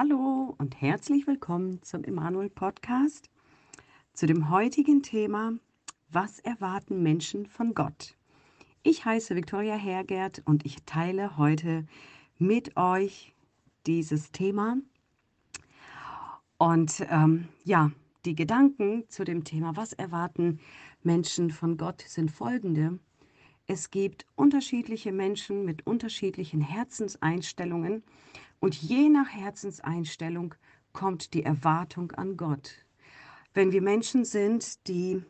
Hallo und herzlich willkommen zum Emanuel Podcast zu dem heutigen Thema Was erwarten Menschen von Gott? Ich heiße Viktoria Hergert und ich teile heute mit euch dieses Thema. Und ähm, ja, die Gedanken zu dem Thema Was erwarten Menschen von Gott sind folgende. Es gibt unterschiedliche Menschen mit unterschiedlichen Herzenseinstellungen und je nach Herzenseinstellung kommt die Erwartung an Gott. Wenn wir Menschen sind, die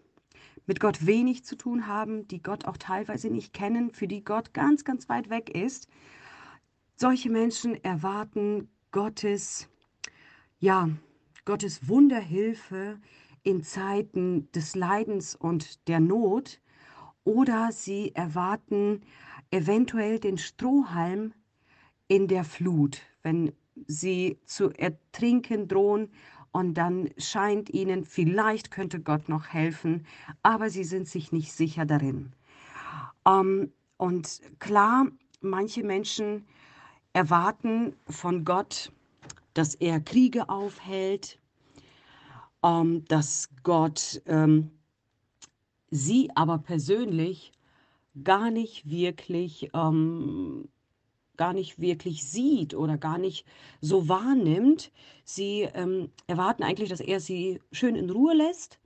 mit Gott wenig zu tun haben, die Gott auch teilweise nicht kennen, für die Gott ganz, ganz weit weg ist, solche Menschen erwarten Gottes, ja, Gottes Wunderhilfe in Zeiten des Leidens und der Not oder sie erwarten eventuell den Strohhalm in der Flut, wenn sie zu ertrinken drohen und dann scheint ihnen, vielleicht könnte Gott noch helfen, aber sie sind sich nicht sicher darin. Ähm, und klar, manche Menschen erwarten von Gott, dass er Kriege aufhält, ähm, dass Gott ähm, sie aber persönlich gar nicht wirklich ähm, gar nicht wirklich sieht oder gar nicht so wahrnimmt. Sie ähm, erwarten eigentlich, dass er sie schön in Ruhe lässt.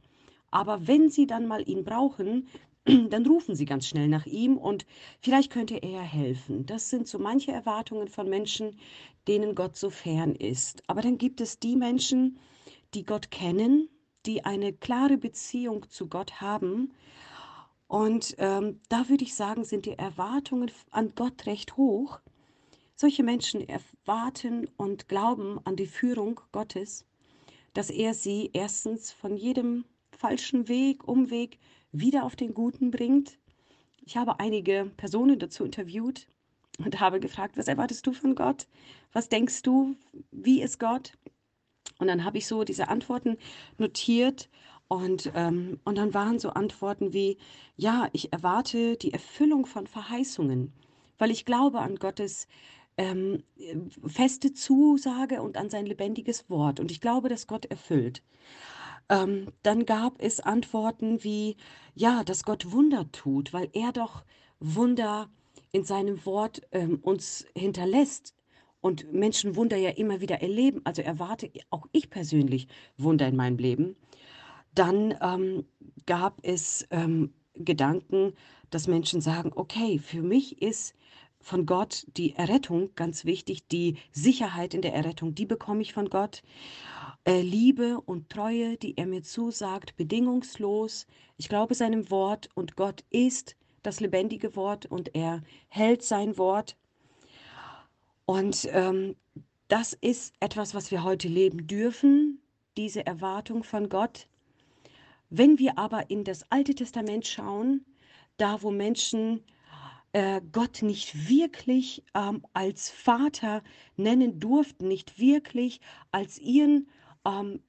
Aber wenn sie dann mal ihn brauchen, dann rufen sie ganz schnell nach ihm und vielleicht könnte er helfen. Das sind so manche Erwartungen von Menschen, denen Gott so fern ist. Aber dann gibt es die Menschen, die Gott kennen, die eine klare Beziehung zu Gott haben. Und ähm, da würde ich sagen, sind die Erwartungen an Gott recht hoch. Solche Menschen erwarten und glauben an die Führung Gottes, dass er sie erstens von jedem falschen Weg, Umweg wieder auf den guten bringt. Ich habe einige Personen dazu interviewt und habe gefragt, was erwartest du von Gott? Was denkst du? Wie ist Gott? Und dann habe ich so diese Antworten notiert und, ähm, und dann waren so Antworten wie, ja, ich erwarte die Erfüllung von Verheißungen, weil ich glaube an Gottes ähm, feste Zusage und an sein lebendiges Wort. Und ich glaube, dass Gott erfüllt. Ähm, dann gab es Antworten wie, ja, dass Gott Wunder tut, weil er doch Wunder in seinem Wort ähm, uns hinterlässt und Menschen Wunder ja immer wieder erleben. Also erwarte auch ich persönlich Wunder in meinem Leben. Dann ähm, gab es ähm, Gedanken, dass Menschen sagen, okay, für mich ist von Gott die Errettung, ganz wichtig, die Sicherheit in der Errettung, die bekomme ich von Gott. Äh, Liebe und Treue, die er mir zusagt, bedingungslos. Ich glaube seinem Wort und Gott ist das lebendige Wort und er hält sein Wort. Und ähm, das ist etwas, was wir heute leben dürfen, diese Erwartung von Gott. Wenn wir aber in das Alte Testament schauen, da wo Menschen Gott nicht wirklich ähm, als Vater nennen durften, nicht wirklich als ihren ähm,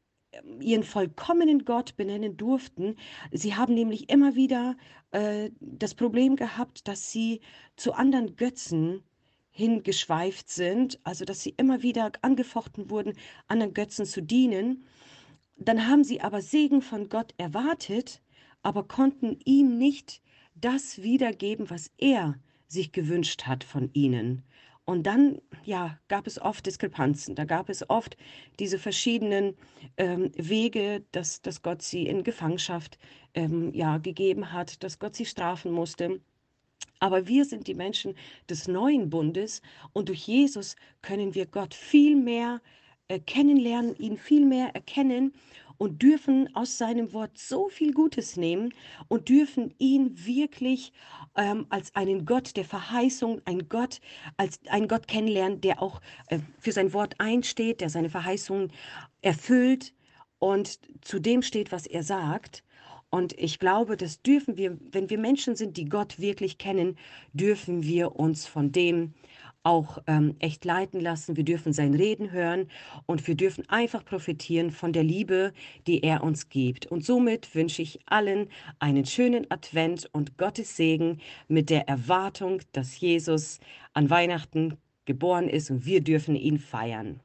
ihren vollkommenen Gott benennen durften. Sie haben nämlich immer wieder äh, das Problem gehabt, dass sie zu anderen Götzen hingeschweift sind, also dass sie immer wieder angefochten wurden, anderen Götzen zu dienen. Dann haben sie aber Segen von Gott erwartet, aber konnten ihm nicht das wiedergeben, was er sich gewünscht hat von ihnen. Und dann, ja, gab es oft Diskrepanzen. Da gab es oft diese verschiedenen ähm, Wege, dass, dass Gott sie in Gefangenschaft ähm, ja, gegeben hat, dass Gott sie strafen musste. Aber wir sind die Menschen des neuen Bundes und durch Jesus können wir Gott viel mehr äh, kennenlernen, ihn viel mehr erkennen und dürfen aus seinem Wort so viel Gutes nehmen und dürfen ihn wirklich ähm, als einen Gott der Verheißung, ein Gott, als ein Gott kennenlernen, der auch äh, für sein Wort einsteht, der seine Verheißungen erfüllt und zu dem steht, was er sagt. Und ich glaube, das dürfen wir, wenn wir Menschen sind, die Gott wirklich kennen, dürfen wir uns von dem auch ähm, echt leiten lassen. Wir dürfen sein Reden hören und wir dürfen einfach profitieren von der Liebe, die er uns gibt. Und somit wünsche ich allen einen schönen Advent und Gottes Segen mit der Erwartung, dass Jesus an Weihnachten geboren ist und wir dürfen ihn feiern.